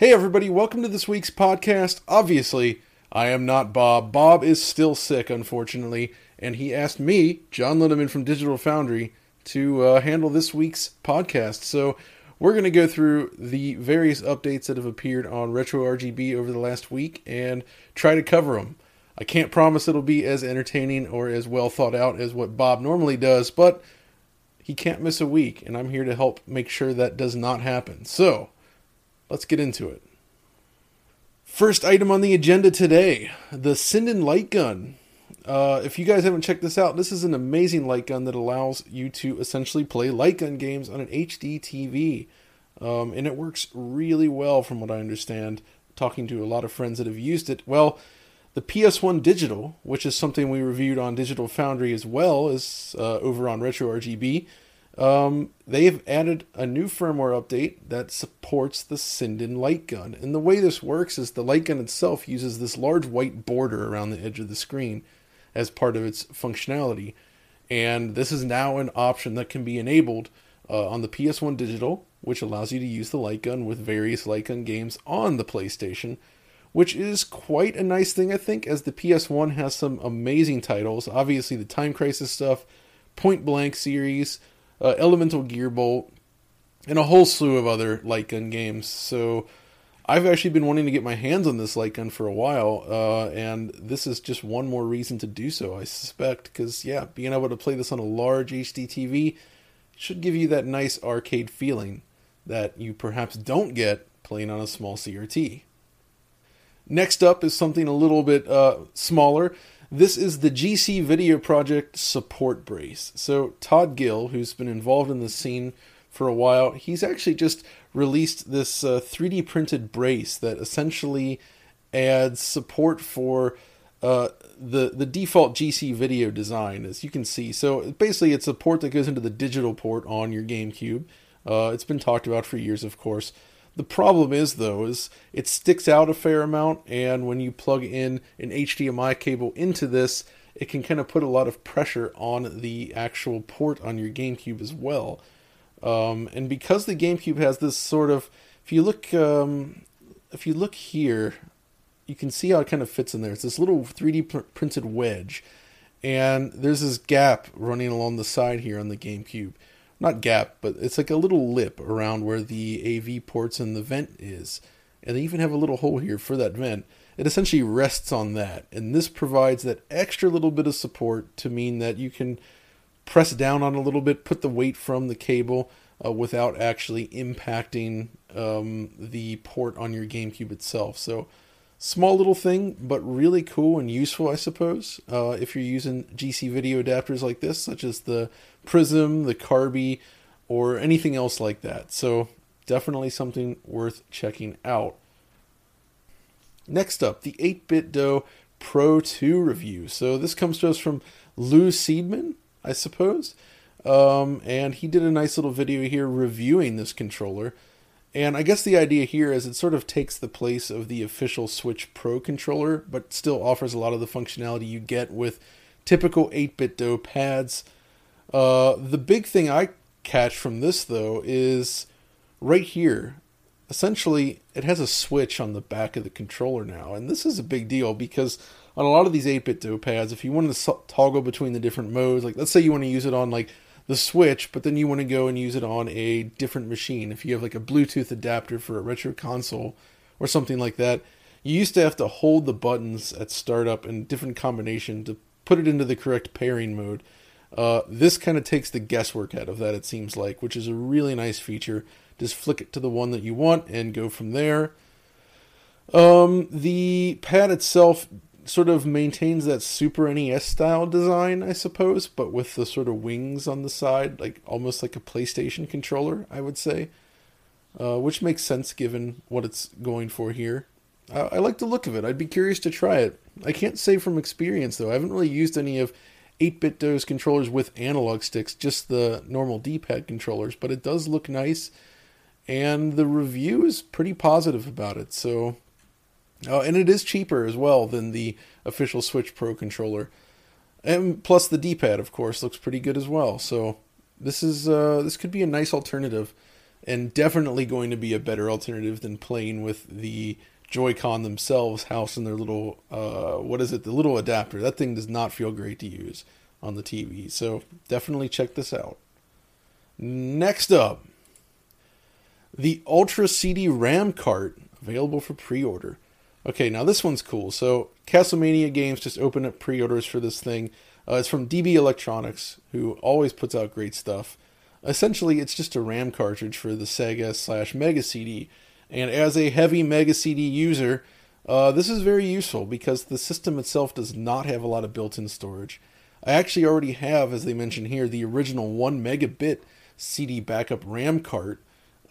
Hey, everybody, welcome to this week's podcast. Obviously, I am not Bob. Bob is still sick, unfortunately, and he asked me, John Linneman from Digital Foundry, to uh, handle this week's podcast. So, we're going to go through the various updates that have appeared on Retro RGB over the last week and try to cover them. I can't promise it'll be as entertaining or as well thought out as what Bob normally does, but he can't miss a week, and I'm here to help make sure that does not happen. So, let's get into it. First item on the agenda today the Sinden light gun. Uh, if you guys haven't checked this out, this is an amazing light gun that allows you to essentially play light gun games on an HD TV. Um, and it works really well, from what I understand, talking to a lot of friends that have used it. Well, the PS1 Digital, which is something we reviewed on Digital Foundry as well as uh, over on Retro RGB, um, they've added a new firmware update that supports the Sinden light gun. And the way this works is the light gun itself uses this large white border around the edge of the screen as part of its functionality. And this is now an option that can be enabled uh, on the PS1 Digital, which allows you to use the light gun with various light gun games on the PlayStation, which is quite a nice thing, I think, as the PS1 has some amazing titles. Obviously, the Time Crisis stuff, Point Blank series uh, Elemental Gearbolt, and a whole slew of other light gun games. So I've actually been wanting to get my hands on this light gun for a while, uh, and this is just one more reason to do so, I suspect. Because, yeah, being able to play this on a large HD TV should give you that nice arcade feeling that you perhaps don't get playing on a small CRT. Next up is something a little bit uh, smaller. This is the GC Video Project support brace. So, Todd Gill, who's been involved in the scene for a while, he's actually just released this uh, 3D printed brace that essentially adds support for uh, the the default GC video design, as you can see. So basically, it's a port that goes into the digital port on your GameCube. Uh, it's been talked about for years, of course. The problem is though is it sticks out a fair amount and when you plug in an HDMI cable into this, it can kind of put a lot of pressure on the actual port on your GameCube as well. Um, and because the GameCube has this sort of, if you look, um, if you look here, you can see how it kind of fits in there. It's this little 3D pr- printed wedge, and there's this gap running along the side here on the GameCube not gap, but it's like a little lip around where the AV ports and the vent is. And they even have a little hole here for that vent. It essentially rests on that. And this provides that extra little bit of support to mean that you can press down on a little bit, put the weight from the cable uh, without actually impacting um, the port on your GameCube itself. So, small little thing, but really cool and useful, I suppose, uh, if you're using GC video adapters like this, such as the Prism, the Carby, or anything else like that. So definitely something worth checking out. Next up, the 8BitDo Pro 2 review. So this comes to us from Lou Seedman, I suppose. Um, and he did a nice little video here reviewing this controller. And I guess the idea here is it sort of takes the place of the official Switch Pro controller, but still offers a lot of the functionality you get with typical 8BitDo pads uh, the big thing I catch from this though is right here. Essentially, it has a switch on the back of the controller now, and this is a big deal because on a lot of these 8BitDo pads, if you want to toggle between the different modes, like let's say you want to use it on like the Switch, but then you want to go and use it on a different machine. If you have like a Bluetooth adapter for a retro console or something like that, you used to have to hold the buttons at startup in different combination to put it into the correct pairing mode. Uh, this kind of takes the guesswork out of that, it seems like, which is a really nice feature. Just flick it to the one that you want and go from there. Um, the pad itself sort of maintains that Super NES style design, I suppose, but with the sort of wings on the side, like almost like a PlayStation controller, I would say. Uh, which makes sense given what it's going for here. I, I like the look of it. I'd be curious to try it. I can't say from experience though. I haven't really used any of 8BitDo's controllers with analog sticks, just the normal D-pad controllers, but it does look nice, and the review is pretty positive about it. So uh, and it is cheaper as well than the official Switch Pro controller. And plus the D-pad, of course, looks pretty good as well. So this is uh, this could be a nice alternative, and definitely going to be a better alternative than playing with the Joy-Con themselves housed in their little uh, what is it? The little adapter. That thing does not feel great to use on the TV. So definitely check this out. Next up, the Ultra CD RAM cart available for pre-order. Okay, now this one's cool. So Castlemania Games just opened up pre-orders for this thing. Uh, it's from DB Electronics, who always puts out great stuff. Essentially, it's just a RAM cartridge for the Sega slash Mega CD. And as a heavy Mega CD user, uh, this is very useful because the system itself does not have a lot of built-in storage. I actually already have, as they mentioned here, the original 1 megabit CD backup RAM cart,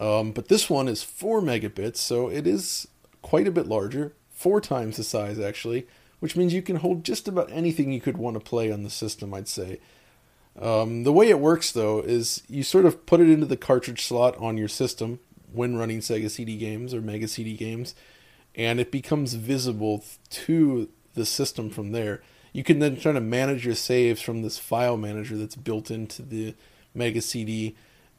um, but this one is 4 megabits, so it is quite a bit larger, four times the size actually, which means you can hold just about anything you could want to play on the system, I'd say. Um, the way it works though is you sort of put it into the cartridge slot on your system when running Sega CD games or Mega CD games, and it becomes visible to the system from there. You can then try to manage your saves from this file manager that's built into the Mega CD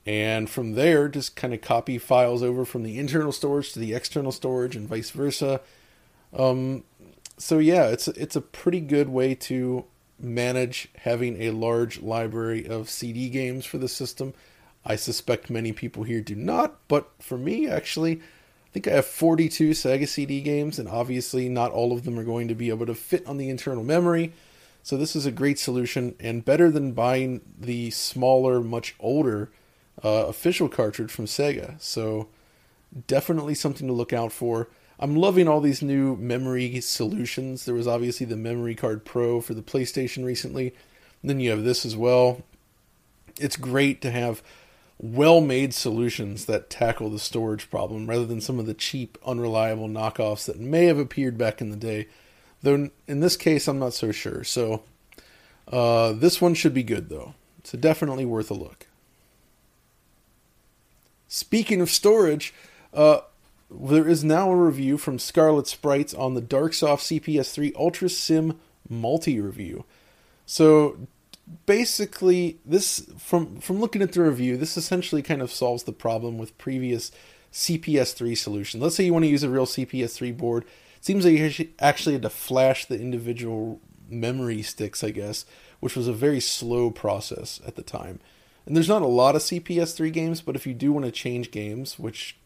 and from there just kind of copy files over from the internal storage to the external storage and vice versa. Um, so yeah it's it's a pretty good way to manage having a large library of cd games for the system. I suspect many people here do not but for me actually i think i have 42 sega cd games and obviously not all of them are going to be able to fit on the internal memory. So this is a great solution and better than buying the smaller much older uh, official cartridge from Sega. So definitely something to look out for. I'm loving all these new memory solutions. There was obviously the Memory Card Pro for the PlayStation recently. And then you have this as well. It's great to have well made solutions that tackle the storage problem rather than some of the cheap, unreliable knockoffs that may have appeared back in the day. Though in this case, I'm not so sure. So uh, this one should be good, though. So definitely worth a look. Speaking of storage, uh, there is now a review from Scarlet Sprites on the Darksoft CPS3 Ultra SIMM Multi review. So basically, this from from looking at the review, this essentially kind of solves the problem with previous CPS3 solutions. Let's say you want to use a real CPS3 board. It seems like you actually had to flash the individual memory sticks, I guess, which was a very slow process at the time. And there's not a lot of CPS3 games, but if you do want to change games, which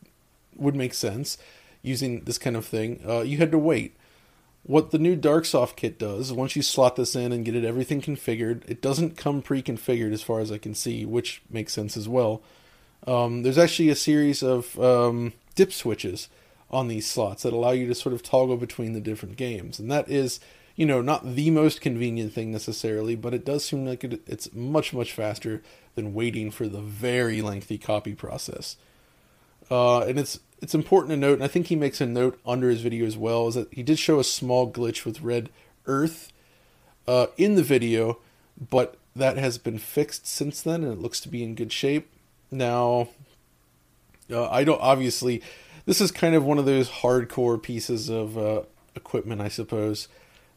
would make sense using this kind of thing, uh, you had to wait. What the new Darksoft kit does, once you slot this in and get it everything configured, it doesn't come pre-configured as far as I can see, which makes sense as well. Um, there's actually a series of um, dip switches on these slots that allow you to sort of toggle between the different games, and that is you know, not the most convenient thing necessarily, but it does seem like it, it's much, much faster than waiting for the very lengthy copy process. Uh, and it's it's important to note, and I think he makes a note under his video as well, is that he did show a small glitch with Red Earth uh, in the video, but that has been fixed since then, and it looks to be in good shape. Now, uh, I don't obviously. This is kind of one of those hardcore pieces of uh, equipment, I suppose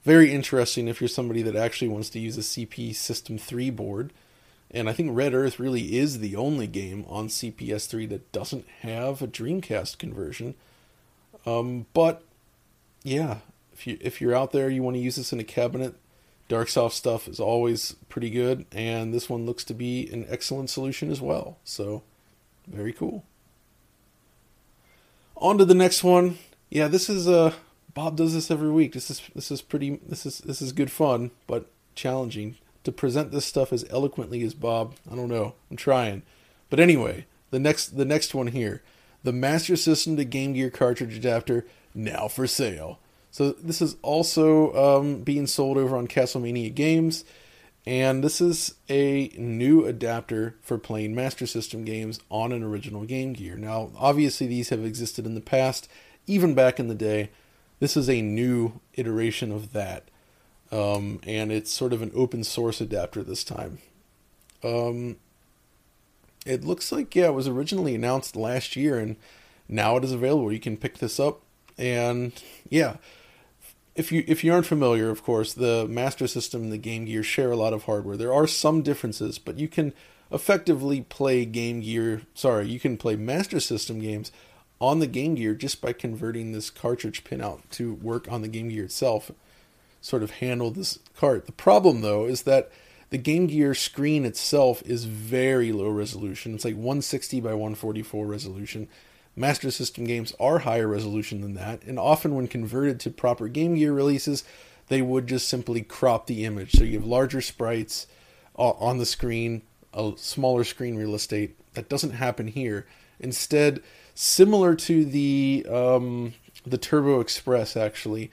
very interesting if you're somebody that actually wants to use a CP System 3 board. And I think Red Earth really is the only game on CPS3 that doesn't have a Dreamcast conversion. Um, but yeah, if you if you're out there, you want to use this in a cabinet, Darksoft stuff is always pretty good, and this one looks to be an excellent solution as well. So, very cool. On to the next one. Yeah, this is a Bob does this every week. This is this is pretty this is this is good fun, but challenging to present this stuff as eloquently as Bob. I don't know. I'm trying. But anyway, the next the next one here, the Master System to Game Gear cartridge adapter now for sale. So this is also um, being sold over on Castlemania Games, and this is a new adapter for playing Master System games on an original Game Gear. Now, obviously, these have existed in the past, even back in the day. This is a new iteration of that, um, and it's sort of an open source adapter this time. Um, it looks like yeah, it was originally announced last year, and now it is available. You can pick this up, and yeah, if you if you aren't familiar, of course, the Master System and the Game Gear share a lot of hardware. There are some differences, but you can effectively play Game Gear. Sorry, you can play Master System games on the Game Gear just by converting this cartridge pin out to work on the Game Gear itself. Sort of handle this cart. The problem though is that the Game Gear screen itself is very low resolution. It's like 160 by 144 resolution Master System games are higher resolution than that, and often when converted to proper Game Gear releases, they would just simply crop the image. So you have larger sprites uh, on the screen, a smaller screen real estate. That doesn't happen here. Instead, similar to the um, the Turbo Express, actually,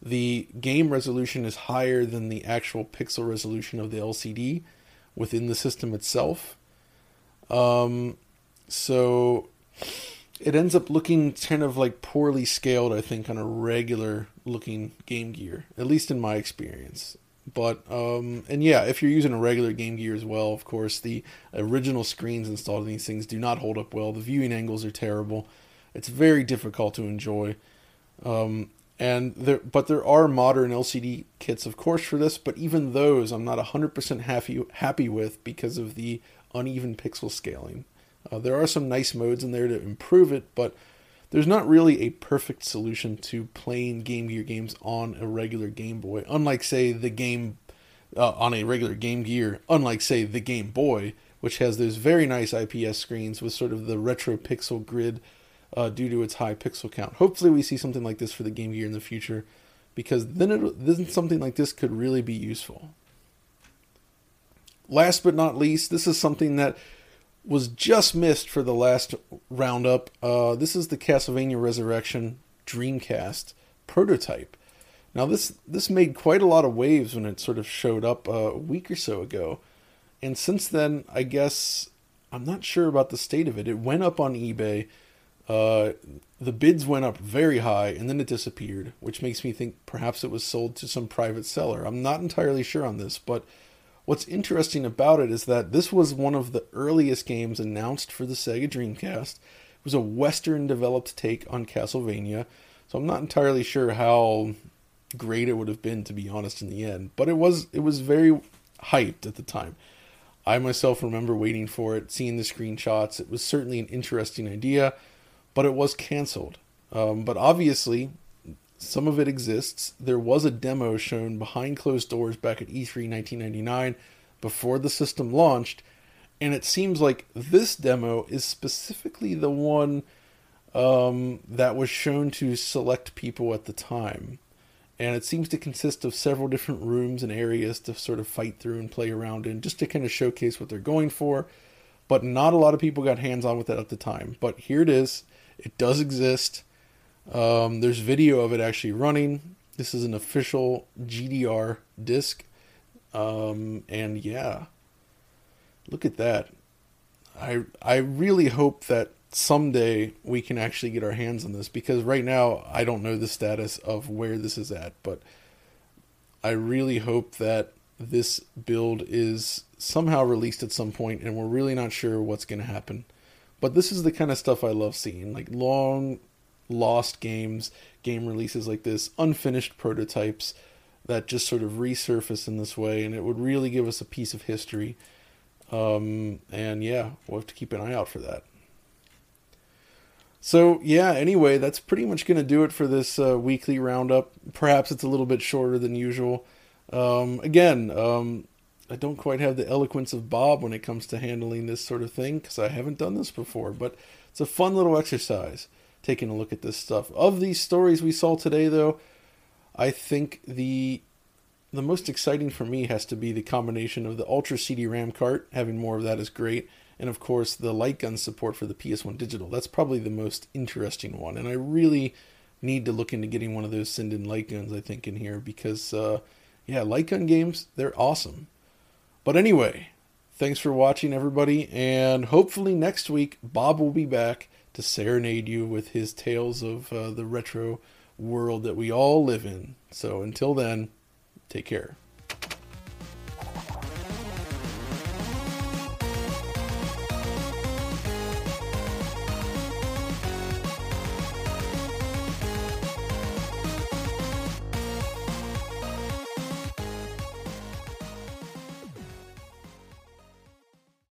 the game resolution is higher than the actual pixel resolution of the LCD within the system itself. Um, so it ends up looking kind of like poorly scaled, I think, on a regular looking Game Gear, at least in my experience. But um, and yeah, if you're using a regular Game Gear as well, of course, the original screens installed in these things do not hold up well. The viewing angles are terrible. It's very difficult to enjoy. Um, and there, but there are modern LCD kits, of course, for this. But even those, I'm not 100% happy happy with because of the uneven pixel scaling. Uh, there are some nice modes in there to improve it, but there's not really a perfect solution to playing Game Gear games on a regular Game Boy. Unlike, say, the game uh, on a regular Game Gear, unlike, say, the Game Boy, which has those very nice IPS screens with sort of the retro pixel grid uh, due to its high pixel count. Hopefully, we see something like this for the Game Gear in the future, because then, it, then something like this could really be useful. Last but not least, this is something that was just missed for the last roundup. Uh, this is the Castlevania Resurrection Dreamcast prototype. Now this this made quite a lot of waves when it sort of showed up uh, a week or so ago, and since then I guess I'm not sure about the state of it. It went up on eBay. Uh, the bids went up very high and then it disappeared, which makes me think perhaps it was sold to some private seller. I'm not entirely sure on this, but What's interesting about it is that this was one of the earliest games announced for the Sega Dreamcast. It was a Western developed take on Castlevania, so I'm not entirely sure how great it would have been to be honest in the end, but it was it was very hyped at the time. I myself remember waiting for it, seeing the screenshots. It was certainly an interesting idea, but it was canceled. Um, but obviously, some of it exists. There was a demo shown behind closed doors back at E3 1999 before the system launched, and it seems like this demo is specifically the one um, that was shown to select people at the time. And it seems to consist of several different rooms and areas to sort of fight through and play around in, just to kind of showcase what they're going for. But not a lot of people got hands on with it at the time. But here it is. It does exist. Um, there's video of it actually running. This is an official GDR disc. Um, and yeah, look at that. I I really hope that someday we can actually get our hands on this because right now I don't know the status of where this is at, but I really hope that this build is somehow released at some point and we're really not sure what's going to happen. But this is the kind of stuff I love seeing, like long lost games, game releases like this, unfinished prototypes that just sort of resurface in this way, and it would really give us a piece of history. Um, and yeah, we'll have to keep an eye out for that. So yeah, anyway, that's pretty much going to do it for this uh, weekly roundup. Perhaps it's a little bit shorter than usual. Um, again, um, I don't quite have the eloquence of Bob when it comes to handling this sort of thing because I haven't done this before, but it's a fun little exercise taking a look at this stuff. Of these stories we saw today, though, I think the the most exciting for me has to be the combination of the Ultra CD RAM cart. Having more of that is great, and of course the light gun support for the PS1 digital. That's probably the most interesting one, and I really need to look into getting one of those Sinden light guns. I think in here because uh, yeah, light gun games they're awesome. But anyway, thanks for watching, everybody, and hopefully next week Bob will be back to serenade you with his tales of uh, the retro world that we all live in. So until then, take care.